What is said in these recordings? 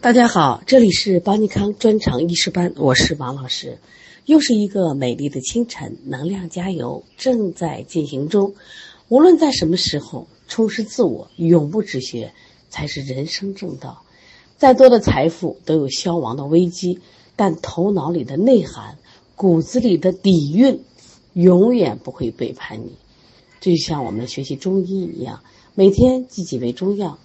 大家好，这里是邦尼康专场医师班，我是王老师。又是一个美丽的清晨，能量加油正在进行中。无论在什么时候，充实自我，永不止血，才是人生正道。再多的财富都有消亡的危机，但头脑里的内涵、骨子里的底蕴，永远不会背叛你。就像我们学习中医一样，每天记几味中药，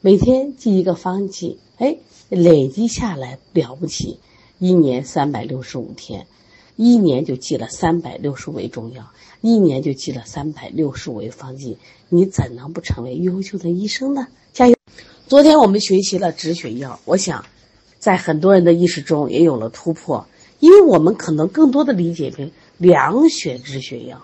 每天记一个方剂。哎，累积下来了不起，一年三百六十五天，一年就记了三百六十味中药，一年就记了三百六十味方剂，你怎能不成为优秀的医生呢？加油！昨天我们学习了止血药，我想，在很多人的意识中也有了突破，因为我们可能更多的理解为凉血止血药，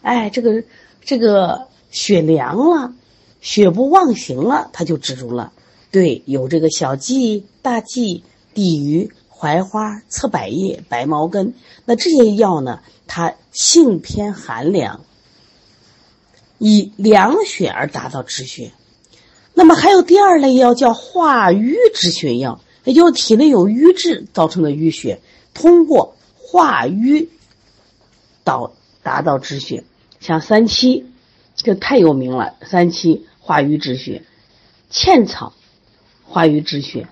哎，这个这个血凉了，血不妄行了，它就止住了。对，有这个小蓟、大蓟、地榆、槐花、侧柏叶、白茅根，那这些药呢，它性偏寒凉，以凉血而达到止血。那么还有第二类药叫化瘀止血药，也就是体内有瘀滞造成的淤血，通过化瘀导达到止血。像三七，这太有名了，三七化瘀止血，茜草。化瘀止血。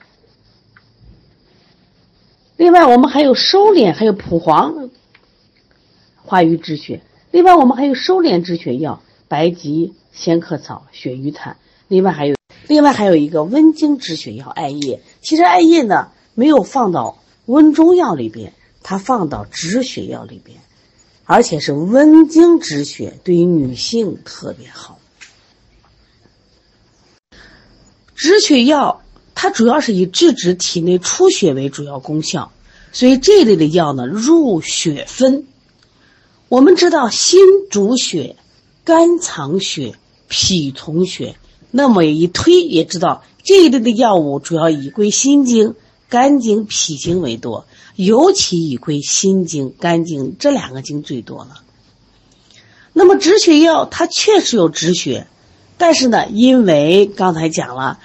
另外，我们还有收敛，还有蒲黄化瘀止血。另外，我们还有收敛止血药：白及、仙客草、血瘀炭。另外还有，另外还有一个温经止血药艾叶。其实艾叶呢，没有放到温中药里边，它放到止血药里边，而且是温经止血，对于女性特别好。止血药。它主要是以制止体内出血为主要功效，所以这一类的药呢，入血分。我们知道心主血，肝藏血，脾统血。那么一推也知道这一类的药物主要以归心经、肝经、脾经为多，尤其以归心经、肝经这两个经最多了。那么止血药它确实有止血，但是呢，因为刚才讲了。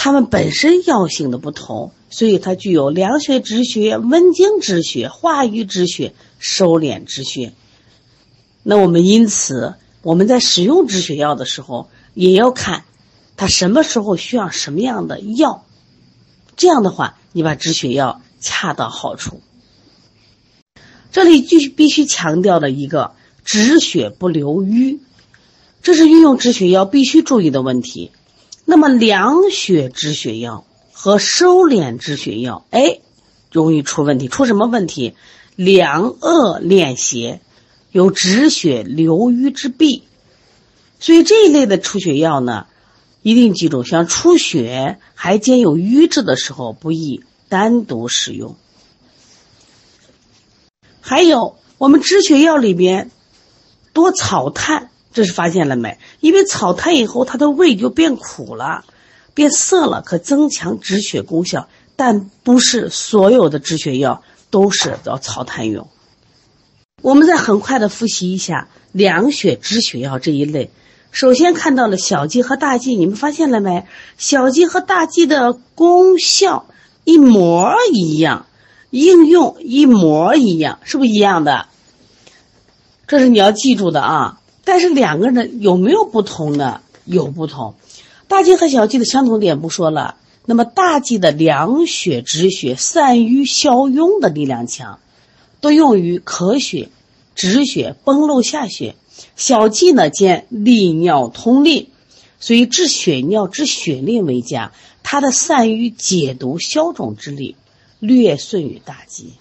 它们本身药性的不同，所以它具有凉血止血、温经止血、化瘀止血、收敛止血。那我们因此我们在使用止血药的时候，也要看它什么时候需要什么样的药。这样的话，你把止血药恰到好处。这里必须必须强调的一个止血不留瘀，这是运用止血药必须注意的问题。那么凉血止血药和收敛止血药，哎，容易出问题。出什么问题？凉恶敛邪，有止血留瘀之弊。所以这一类的出血药呢，一定记住，像出血还兼有瘀滞的时候，不宜单独使用。还有，我们止血药里边多草炭。这是发现了没？因为草炭以后，它的味就变苦了，变涩了，可增强止血功效。但不是所有的止血药都是要草炭用。我们再很快的复习一下凉血止血药这一类。首先看到了小蓟和大蓟，你们发现了没？小蓟和大蓟的功效一模一样，应用一模一样，是不是一样的？这是你要记住的啊。但是两个人有没有不同呢？有不同。大蓟和小蓟的相同点不说了，那么大蓟的凉血止血、散瘀消痈的力量强，多用于咳血、止血、崩漏下血。小蓟呢兼利尿通淋，所以治血尿、治血淋为佳。它的散瘀解毒消肿之力略逊于大蓟。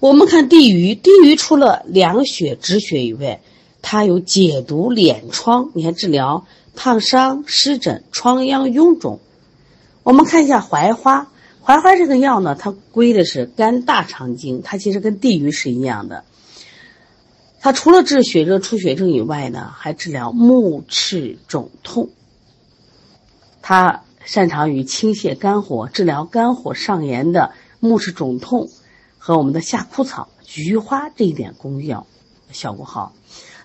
我们看地榆，地榆除了凉血止血以外，它有解毒敛疮，你看治疗烫伤、湿疹、疮疡、臃肿。我们看一下槐花，槐花这个药呢，它归的是肝大肠经，它其实跟地榆是一样的。它除了治血热出血症以外呢，还治疗目赤肿痛。它擅长于清泻肝火，治疗肝火上炎的目赤肿痛，和我们的夏枯草、菊花这一点功效效果好。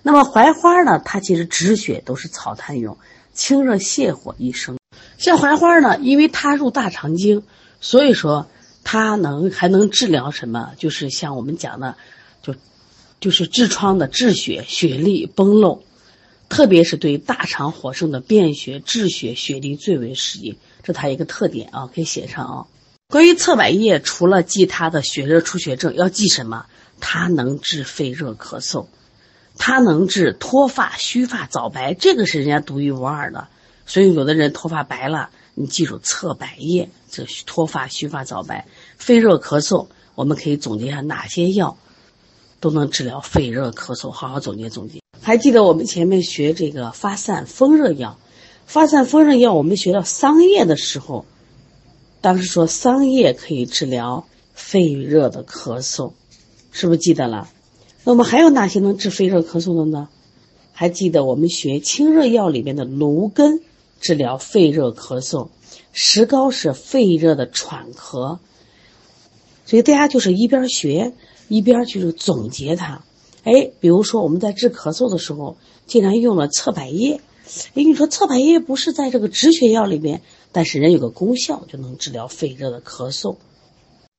那么槐花呢？它其实止血都是草炭用，清热泻火一生。像槐花呢，因为它入大肠经，所以说它能还能治疗什么？就是像我们讲的，就就是痔疮的治血、血痢、崩漏，特别是对大肠火盛的便血、滞血、血痢最为适宜。这它一个特点啊，可以写上啊。关于侧柏叶，除了记它的血热出血症，要记什么？它能治肺热咳嗽，它能治脱发、须发、早白，这个是人家独一无二的。所以有的人头发白了，你记住侧柏叶，这脱发、须发、早白、肺热咳嗽，我们可以总结一下哪些药都能治疗肺热咳嗽，好好总结总结。还记得我们前面学这个发散风热药，发散风热药，我们学到桑叶的时候。当时说桑叶可以治疗肺热的咳嗽，是不是记得了？那么还有哪些能治肺热咳嗽的呢？还记得我们学清热药里面的芦根治疗肺热咳嗽，石膏是肺热的喘咳。所以大家就是一边学一边就是总结它。哎，比如说我们在治咳嗽的时候，竟然用了侧柏叶。哎，你说侧柏叶不是在这个止血药里面？但是人有个功效，就能治疗肺热的咳嗽。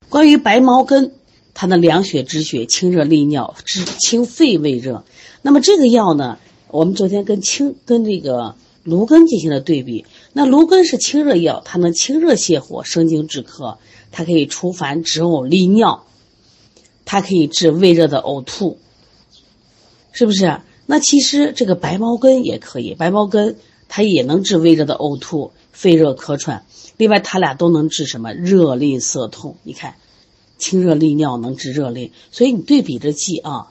关于白茅根，它能凉血止血、清热利尿、治清肺胃热。那么这个药呢，我们昨天跟清跟这个芦根进行了对比。那芦根是清热药，它能清热泻火、生津止咳，它可以除烦止呕利尿，它可以治胃热的呕吐，是不是？那其实这个白茅根也可以，白茅根它也能治胃热的呕吐。肺热咳喘，另外它俩都能治什么热淋涩痛？你看，清热利尿能治热淋，所以你对比着记啊。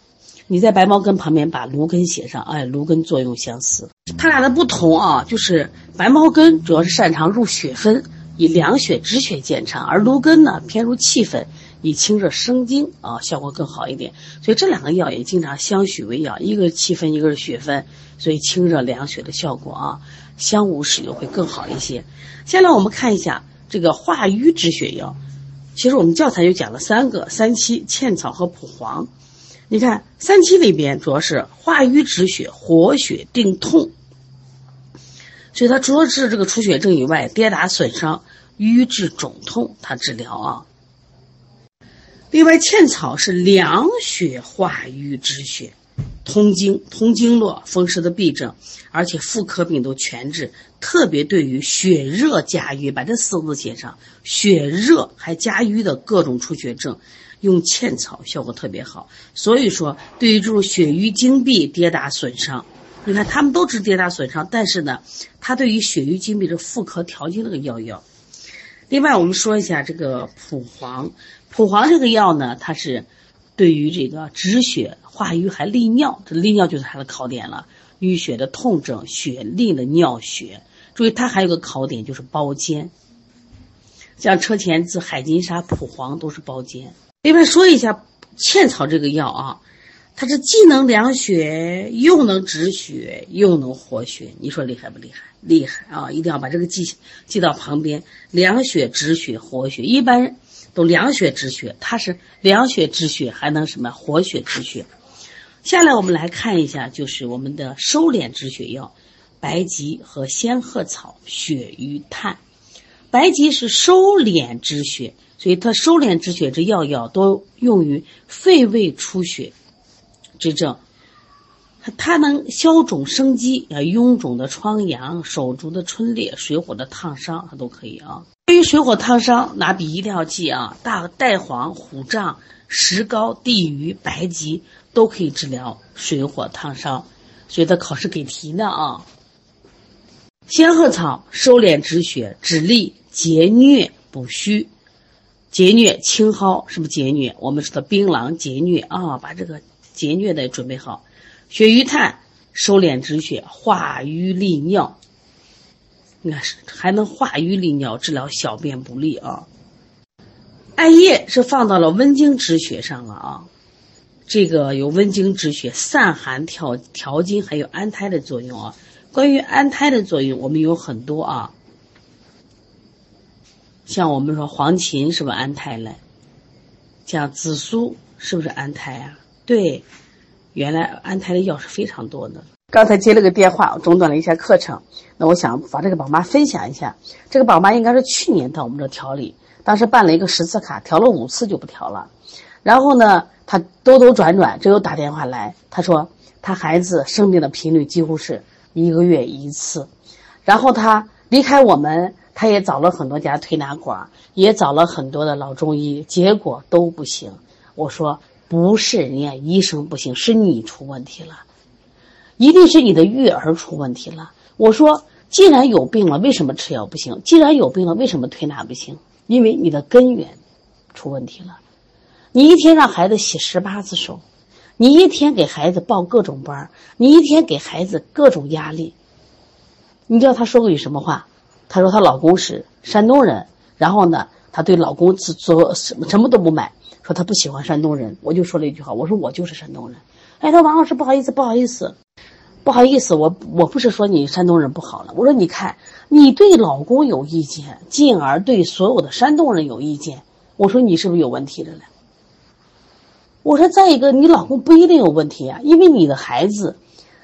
你在白茅根旁边把芦根写上，哎，芦根作用相似。它俩的不同啊，就是白茅根主要是擅长入血分，以凉血止血见长，而芦根呢偏入气分，以清热生津啊，效果更好一点。所以这两个药也经常相许为药，一个是气分，一个是血分，所以清热凉血的效果啊。相互使用会更好一些。下来我们看一下这个化瘀止血药。其实我们教材就讲了三个：三七、茜草和蒲黄。你看三七里边主要是化瘀止血、活血定痛，所以它除了治这个出血症以外，跌打损伤、瘀滞肿痛，它治疗啊。另外，茜草是凉血化瘀止血。通经、通经络、风湿的痹症，而且妇科病都全治。特别对于血热加瘀，把这四个字写上，血热还加瘀的各种出血症，用茜草效果特别好。所以说，对于这种血瘀经闭、跌打损伤，你看他们都治跌打损伤，但是呢，它对于血瘀经闭的妇科调经那个药药。另外，我们说一下这个蒲黄，蒲黄这个药呢，它是。对于这个止血化瘀还利尿，这利尿就是它的考点了。淤血的痛症，血利的尿血。注意，它还有个考点就是包煎，像车前子、海金沙、蒲黄都是包煎。另外说一下茜草这个药啊，它是既能凉血，又能止血，又能活血。你说厉害不厉害？厉害啊！一定要把这个记记到旁边，凉血、止血、活血。一般。都凉血止血，它是凉血止血，还能什么活血止血？下来我们来看一下，就是我们的收敛止血药，白及和仙鹤草、血瘀炭。白及是收敛止血，所以它收敛止血这药药都用于肺胃出血之症。它能消肿生肌啊，臃肿的疮疡、手足的皴裂、水火的烫伤，它都可以啊。对于水火烫伤，拿笔一定要记啊！大带黄、虎杖、石膏、地榆、白及都可以治疗水火烫伤，所以它考试给题呢啊。仙鹤草收敛止血、止痢、解疟补虚，解疟青蒿是不是解疟？我们说的槟榔解疟啊，把这个解疟的准备好。血鱼炭收敛止血、化瘀利尿。你看，是还能化瘀利尿，治疗小便不利啊。艾叶是放到了温经止血上了啊，这个有温经止血、散寒调调经，还有安胎的作用啊。关于安胎的作用，我们有很多啊，像我们说黄芩是不是安胎了？像紫苏是不是安胎啊？对，原来安胎的药是非常多的。刚才接了个电话，中断了一下课程。那我想把这个宝妈分享一下。这个宝妈应该是去年到我们这调理，当时办了一个十次卡，调了五次就不调了。然后呢，她兜兜转转，这又打电话来，她说她孩子生病的频率几乎是一个月一次。然后她离开我们，她也找了很多家推拿馆，也找了很多的老中医，结果都不行。我说不是人家医生不行，是你出问题了。一定是你的育儿出问题了。我说，既然有病了，为什么吃药不行？既然有病了，为什么推拿不行？因为你的根源出问题了。你一天让孩子洗十八次手，你一天给孩子报各种班你一天给孩子各种压力。你知道她说过句什么话？她说她老公是山东人，然后呢，她对老公做做什么什么都不买，说她不喜欢山东人。我就说了一句话，我说我就是山东人。哎，他王老师不好意思，不好意思。不好意思，我我不是说你山东人不好了。我说你看，你对老公有意见，进而对所有的山东人有意见。我说你是不是有问题的了？我说再一个，你老公不一定有问题啊，因为你的孩子，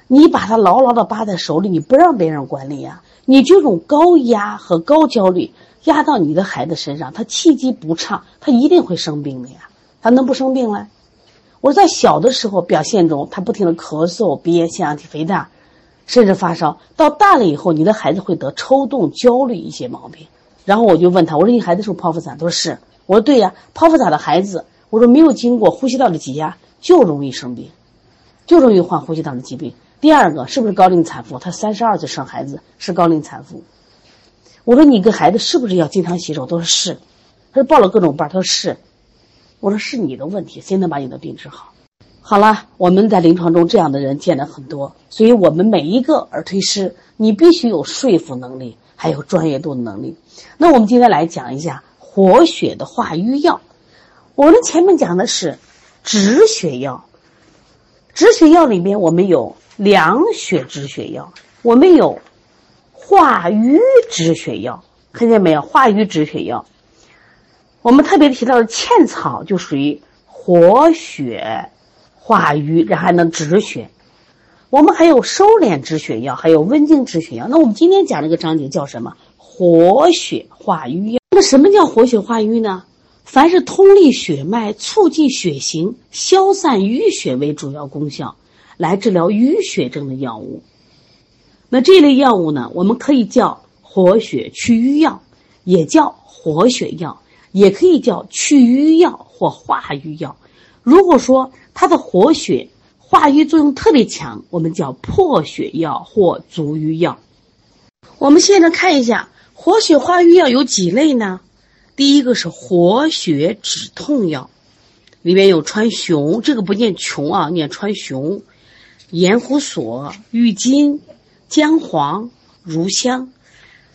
你把他牢牢的扒在手里，你不让别人管理呀。你这种高压和高焦虑压到你的孩子身上，他气机不畅，他一定会生病的呀。他能不生病了？我在小的时候表现中，他不停的咳嗽、鼻炎、腺样体肥大，甚至发烧。到大了以后，你的孩子会得抽动、焦虑一些毛病。然后我就问他，我说你孩子是剖腹产？他说是。我说对呀，剖腹产的孩子，我说没有经过呼吸道的挤压就容易生病，就容易患呼吸道的疾病。第二个是不是高龄产妇？他三十二岁生孩子是高龄产妇。我说你跟孩子是不是要经常洗手？他说是。他说报了各种班，他说是。我说是你的问题，谁能把你的病治好？好了，我们在临床中这样的人见了很多，所以我们每一个耳推师，你必须有说服能力，还有专业度的能力。那我们今天来讲一下活血的化瘀药。我们前面讲的是止血药，止血药里面我们有凉血止血药，我们有化瘀止血药，看见没有？化瘀止血药。我们特别提到的茜草就属于活血化瘀，然后还能止血。我们还有收敛止血药，还有温经止血药。那我们今天讲这个章节叫什么？活血化瘀药。那什么叫活血化瘀呢？凡是通利血脉、促进血行、消散淤血为主要功效，来治疗淤血症的药物。那这类药物呢，我们可以叫活血祛瘀药，也叫活血药。也可以叫去瘀药或化瘀药。如果说它的活血化瘀作用特别强，我们叫破血药或足瘀药。我们现在看一下活血化瘀药有几类呢？第一个是活血止痛药，里面有川芎，这个不念琼啊，念川芎、盐胡索、郁金、姜黄、乳香。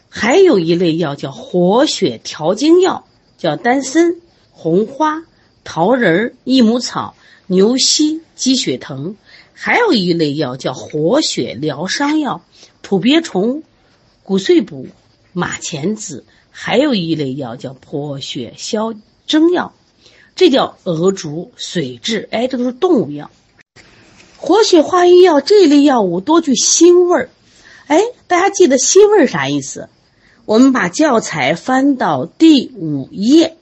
还有一类药叫活血调经药。叫丹参、红花、桃仁、益母草、牛膝、鸡血藤，还有一类药叫活血疗伤药，蒲鳖虫、骨碎补、马钱子，还有一类药叫破血消征药，这叫鹅竹、水蛭，哎，这都是动物药。活血化瘀药这一类药物多具腥味儿，哎，大家记得腥味儿啥意思？我们把教材翻到第五页，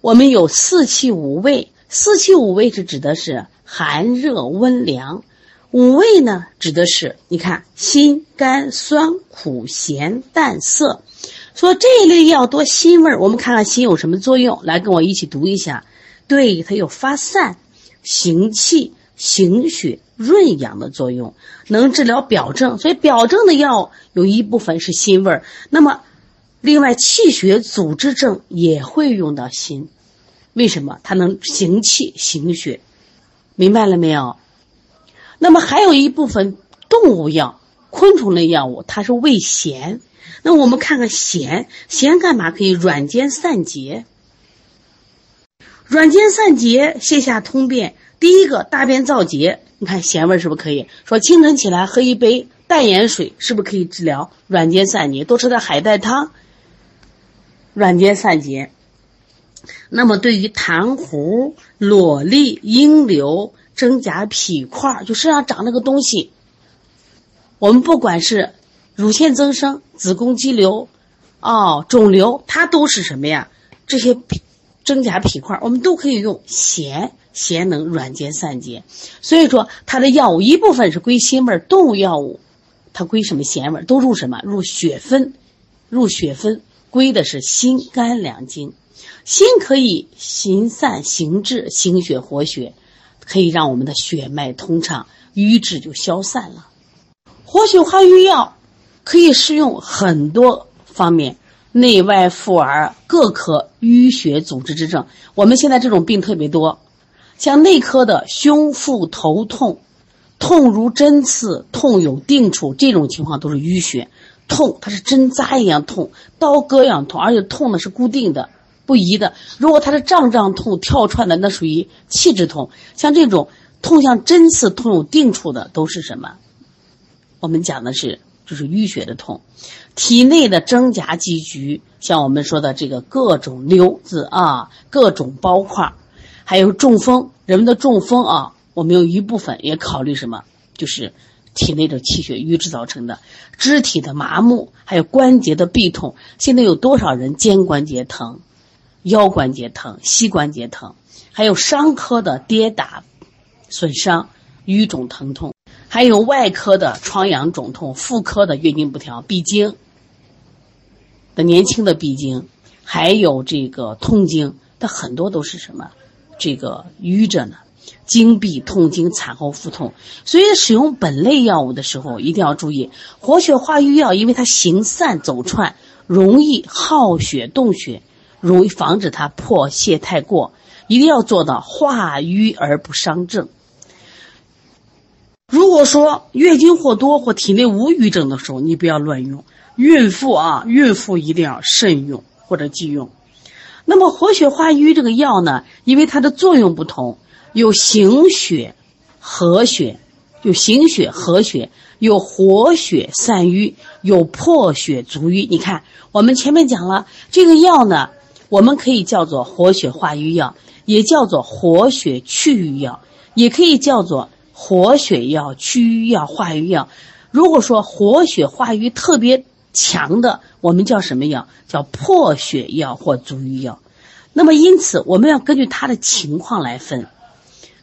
我们有四气五味。四气五味是指的是寒热温凉，五味呢指的是你看辛甘酸苦咸淡涩。说这一类药多辛味儿，我们看看辛有什么作用？来跟我一起读一下。对，它有发散、行气、行血、润养的作用，能治疗表症。所以表症的药有一部分是辛味儿。那么另外，气血阻滞症也会用到心，为什么？它能行气行血，明白了没有？那么还有一部分动物药、昆虫类药物，它是味咸。那我们看看咸，咸干嘛？可以软坚散结，软坚散结，泻下通便。第一个大便燥结，你看咸味是不是可以说清晨起来喝一杯淡盐水，是不是可以治疗软坚散结？多吃点海带汤。软坚散结，那么对于痰糊、瘰痢、阴瘤、真假、痞块，就身上长那个东西，我们不管是乳腺增生、子宫肌瘤、哦肿瘤，它都是什么呀？这些真假皮块，我们都可以用咸，咸能软坚散结。所以说，它的药物一部分是归辛味，动物药物它归什么咸味？都入什么？入血分，入血分归的是心肝两经。心可以行散行滞、行血活血，可以让我们的血脉通畅，瘀滞就消散了。活血化瘀药可以适用很多方面，内外妇儿各科淤血阻滞之症。我们现在这种病特别多，像内科的胸腹头痛，痛如针刺，痛有定处，这种情况都是淤血。痛它是针扎一样痛，刀割一样痛，而且痛呢是固定的。不移的，如果它是胀胀痛、跳串的，那属于气滞痛。像这种痛像针刺、痛有定处的，都是什么？我们讲的是就是淤血的痛。体内的真假积聚，像我们说的这个各种瘤子啊，各种包块，还有中风，人们的中风啊，我们有一部分也考虑什么？就是体内的气血瘀滞造成的。肢体的麻木，还有关节的痹痛。现在有多少人肩关节疼？腰关节疼、膝关节疼，还有伤科的跌打、损伤、瘀肿疼痛，还有外科的疮疡肿痛、妇科的月经不调、闭经的年轻的闭经，还有这个痛经它很多都是什么？这个瘀着呢，经闭、痛经、产后腹痛。所以使用本类药物的时候一定要注意，活血化瘀药，因为它行散走窜，容易耗血动血。容易防止它破泄太过，一定要做到化瘀而不伤正。如果说月经或多或体内无瘀症的时候，你不要乱用。孕妇啊，孕妇一定要慎用或者忌用。那么活血化瘀这个药呢，因为它的作用不同，有行血、和血，有行血和血，有活血散瘀，有破血逐瘀。你看，我们前面讲了这个药呢。我们可以叫做活血化瘀药，也叫做活血去瘀药，也可以叫做活血药、祛瘀药、化瘀药。如果说活血化瘀特别强的，我们叫什么药？叫破血药或逐瘀药。那么，因此我们要根据它的情况来分，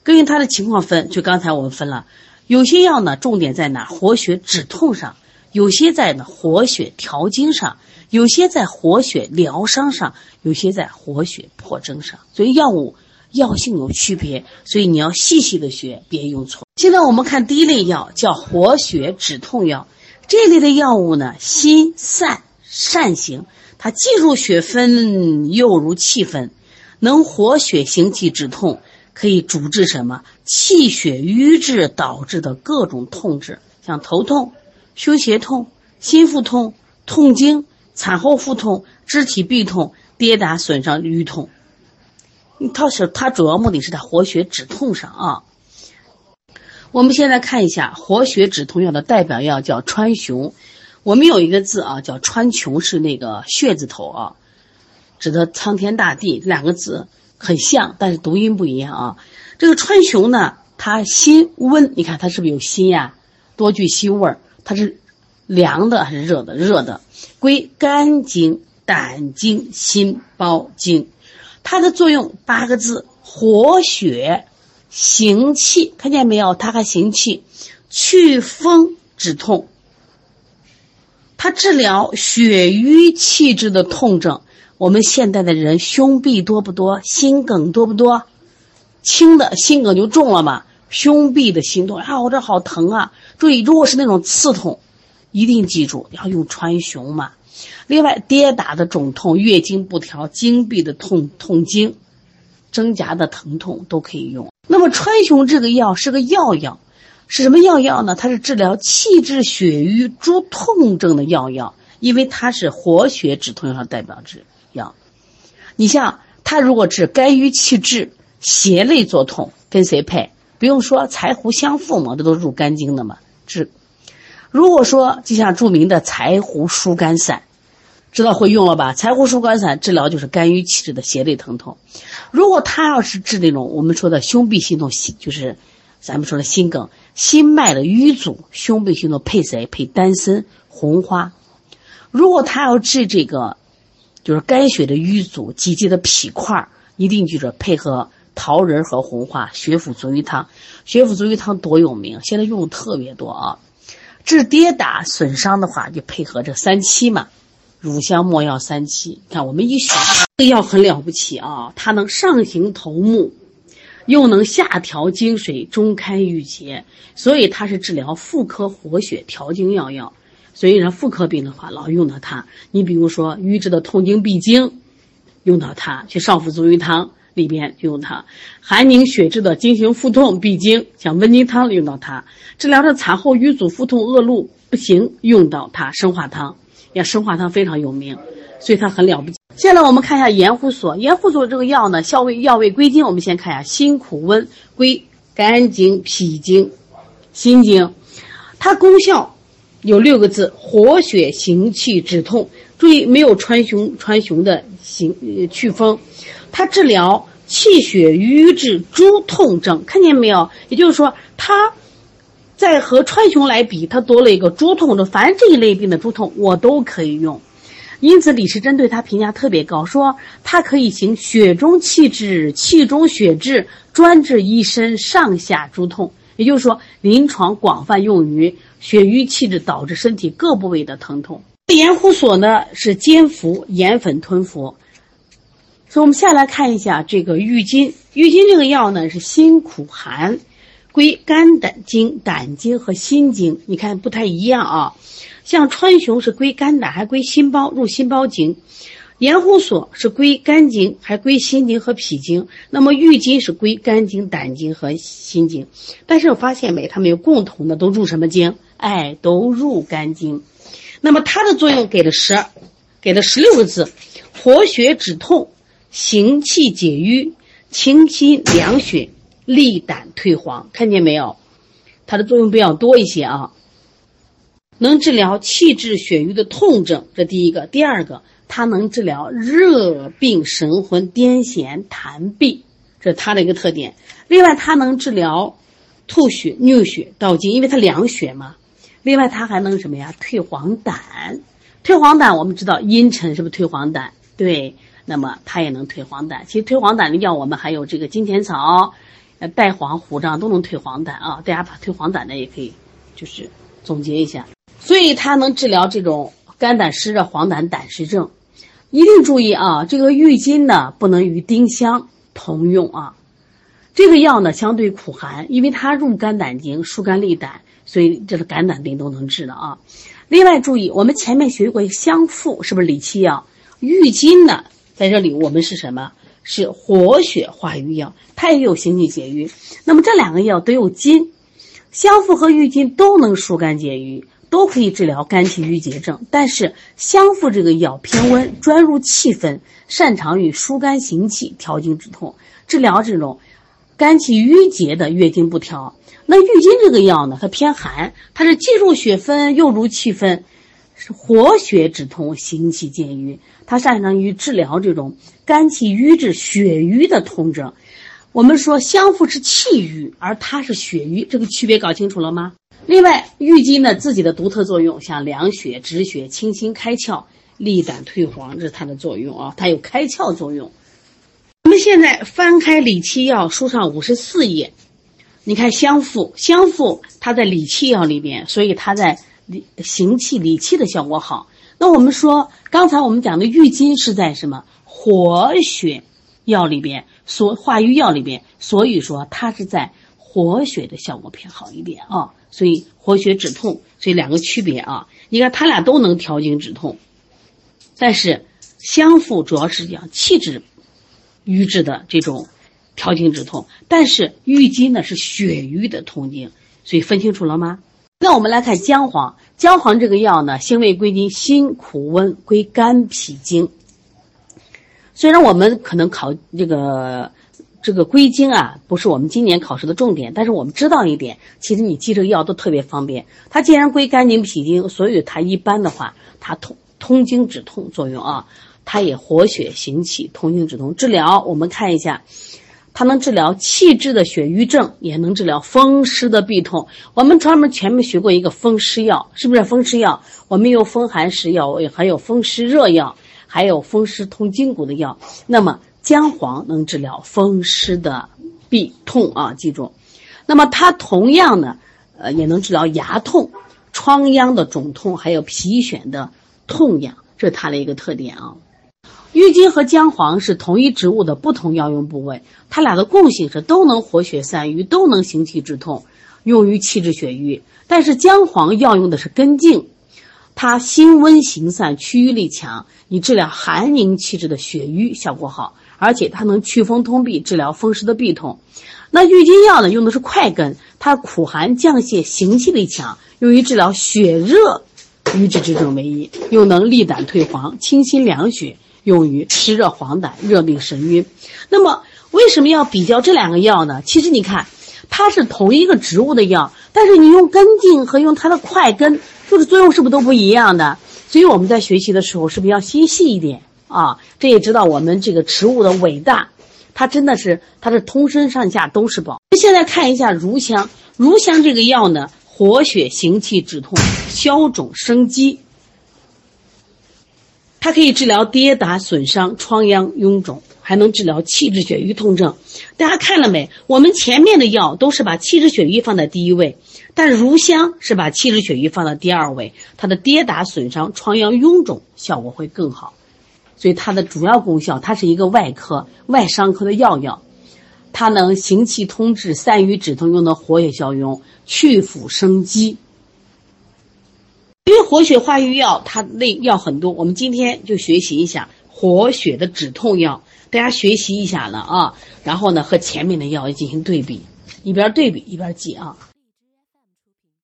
根据它的情况分。就刚才我们分了，有些药呢，重点在哪？活血止痛上；有些在呢，活血调经上。有些在活血疗伤上，有些在活血破症上，所以药物药性有区别，所以你要细细的学，别用错。现在我们看第一类药，叫活血止痛药。这类的药物呢，心散善行，它既入血分，又如气分，能活血行气止痛，可以主治什么气血瘀滞导致的各种痛治，像头痛、胸胁痛、心腹痛、痛经。产后腹痛、肢体痹痛、跌打损伤瘀痛，它是它主要目的是在活血止痛上啊。我们现在看一下活血止痛药的代表药叫川芎，我们有一个字啊叫川穹，是那个血字头啊，指的苍天大地，两个字很像，但是读音不一样啊。这个川芎呢，它辛温，你看它是不是有辛呀？多具辛味儿，它是。凉的还是热的？热的，归肝经、胆经、心包经。它的作用八个字：活血、行气。看见没有？它还行气，祛风止痛。它治疗血瘀气滞的痛症。我们现代的人胸痹多不多？心梗多不多？轻的心梗就重了嘛。胸痹的心痛啊，我这好疼啊！注意，如果是那种刺痛。一定记住要用川芎嘛。另外，跌打的肿痛、月经不调、经闭的痛、痛经、真假的疼痛都可以用。那么，川芎这个药是个药药，是什么药药呢？它是治疗气滞血瘀诸痛症的药药，因为它是活血止痛药的代表之药。你像它如果治肝郁气滞、胁肋作痛，跟谁配？不用说，柴胡相附嘛，这都入肝经的嘛，治。如果说就像著名的柴胡疏肝散，知道会用了吧？柴胡疏肝散治疗就是肝郁气滞的胁肋疼痛。如果他要是治那种我们说的胸痹心痛，就是咱们说的心梗、心脉的瘀阻，胸背经络配谁？配丹参、红花。如果他要治这个，就是肝血的瘀阻、积积的脾块，一定记着配合桃仁和红花、血府足浴汤。血府足浴汤多有名，现在用的特别多啊。治跌打损伤的话，就配合这三七嘛，乳香没药三七。看我们一学这药很了不起啊，它能上行头目，又能下调经水，中开郁结，所以它是治疗妇科活血调经药药。所以说妇科病的话，老用到它。你比如说瘀滞的痛经闭经，用到它；去少腹足浴汤里边就用它；寒凝血滞的经行腹痛闭经，像温经汤用到它；治疗的产后瘀阻腹痛恶露不行，用到它。生化汤，呀，生化汤非常有名，所以它很了不起。现在我们看一下盐胡索，盐胡索这个药呢，效味药味归经，我们先看一下辛苦温，归肝经、脾经、心经，它功效。有六个字：活血行气止痛。注意，没有川芎川芎的行呃祛风，它治疗气血瘀滞诸痛症。看见没有？也就是说，它在和川芎来比，它多了一个诸痛症。凡这一类病的诸痛，我都可以用。因此，李时珍对他评价特别高，说它可以行血中气滞、气中血滞，专治一身上下诸痛。也就是说，临床广泛用于。血瘀气滞导致身体各部位的疼痛。盐胡索呢是煎服，盐粉吞服。所以，我们下来看一下这个郁金。郁金这个药呢是辛苦寒，归肝胆经、胆经和心经。你看不太一样啊。像川芎是归肝胆，还归心包，入心包经。盐胡索是归肝经，还归心经和脾经。那么郁金是归肝经、胆经和心经。但是我发现没，它们有共同的，都入什么经？哎，都入肝经。那么它的作用给了十，给了十六个字：活血止痛，行气解瘀，清心凉血，利胆退黄。看见没有？它的作用比较多一些啊。能治疗气滞血瘀的痛症，这第一个；第二个，它能治疗热病神昏、癫痫痰闭，这是它的一个特点。另外，它能治疗吐血、衄血、盗精，因为它凉血嘛。另外，它还能什么呀？退黄疸，退黄疸，我们知道阴沉是不是退黄疸？对，那么它也能退黄疸。其实退黄疸的药，我们还有这个金钱草、呃带黄、虎杖都能退黄疸啊。大家把退黄疸的也可以，就是总结一下。所以它能治疗这种肝胆湿热、黄疸、胆湿症。一定注意啊，这个郁金呢不能与丁香同用啊。这个药呢相对苦寒，因为它入肝胆经，疏肝利胆，所以这个肝胆病都能治的啊。另外注意，我们前面学过香附是不是理气药？郁金呢在这里我们是什么？是活血化瘀药，它也有行气解瘀。那么这两个药都有金，香附和郁金都能疏肝解郁。都可以治疗肝气郁结症，但是香附这个药偏温，专入气分，擅长于疏肝行气、调经止痛，治疗这种肝气郁结的月经不调。那郁金这个药呢，它偏寒，它是既入血分又入气分，是活血止痛、行气健瘀，它擅长于治疗这种肝气郁滞、血瘀的痛症。我们说香附是气郁，而它是血瘀，这个区别搞清楚了吗？另外，郁金呢自己的独特作用，像凉血、止血、清心开窍、利胆退黄，这是它的作用啊，它有开窍作用。我们现在翻开理气药书上五十四页，你看香附，香附它在理气药里边，所以它在理行气理气的效果好。那我们说，刚才我们讲的郁金是在什么活血药里边，所化瘀药里边，所以说它是在活血的效果偏好一点啊。所以活血止痛，所以两个区别啊。你看它俩都能调经止痛，但是相附主要是讲气滞瘀滞的这种调经止痛，但是郁金呢是血瘀的痛经，所以分清楚了吗？那我们来看姜黄，姜黄这个药呢，性味归经辛苦温，归肝脾经。虽然我们可能考这个。这个归经啊，不是我们今年考试的重点，但是我们知道一点，其实你记这个药都特别方便。它既然归肝经、脾经，所以它一般的话，它通通经止痛作用啊，它也活血行气、通经止痛治疗。我们看一下，它能治疗气滞的血瘀症，也能治疗风湿的痹痛。我们专门前面学过一个风湿药，是不是风湿药？我们有风寒湿药，还有风湿热药，还有风湿通筋骨的药。那么姜黄能治疗风湿的痹痛啊，记住。那么它同样呢，呃，也能治疗牙痛、疮疡的肿痛，还有皮癣的痛痒，这是它的一个特点啊。郁金和姜黄是同一植物的不同药用部位，它俩的共性是都能活血散瘀，都能行气止痛，用于气滞血瘀。但是姜黄药用的是根茎，它辛温行散，祛瘀力强，以治疗寒凝气滞的血瘀效果好，而且它能祛风通痹，治疗风湿的痹痛。那郁金药呢，用的是块根，它苦寒降泻，行气力强，用于治疗血热瘀滞之症为宜，又能利胆退黄，清心凉血。用于湿热黄疸、热病神晕。那么为什么要比较这两个药呢？其实你看，它是同一个植物的药，但是你用根茎和用它的块根，就是作用是不是都不一样的？所以我们在学习的时候是不是要心细一点啊？这也知道我们这个植物的伟大，它真的是它是通身上下都是宝。现在看一下乳香，乳香这个药呢，活血行气、止痛、消肿生肌。它可以治疗跌打损伤、疮疡、臃肿，还能治疗气滞血瘀痛症。大家看了没？我们前面的药都是把气滞血瘀放在第一位，但乳香是把气滞血瘀放在第二位。它的跌打损伤、疮疡、臃肿效果会更好。所以它的主要功效，它是一个外科、外伤科的药药，它能行气通滞、散瘀止痛，用的活血消痈、去腐生肌。因为活血化瘀药，它类药很多，我们今天就学习一下活血的止痛药，大家学习一下了啊，然后呢和前面的药进行对比，一边对比一边记啊。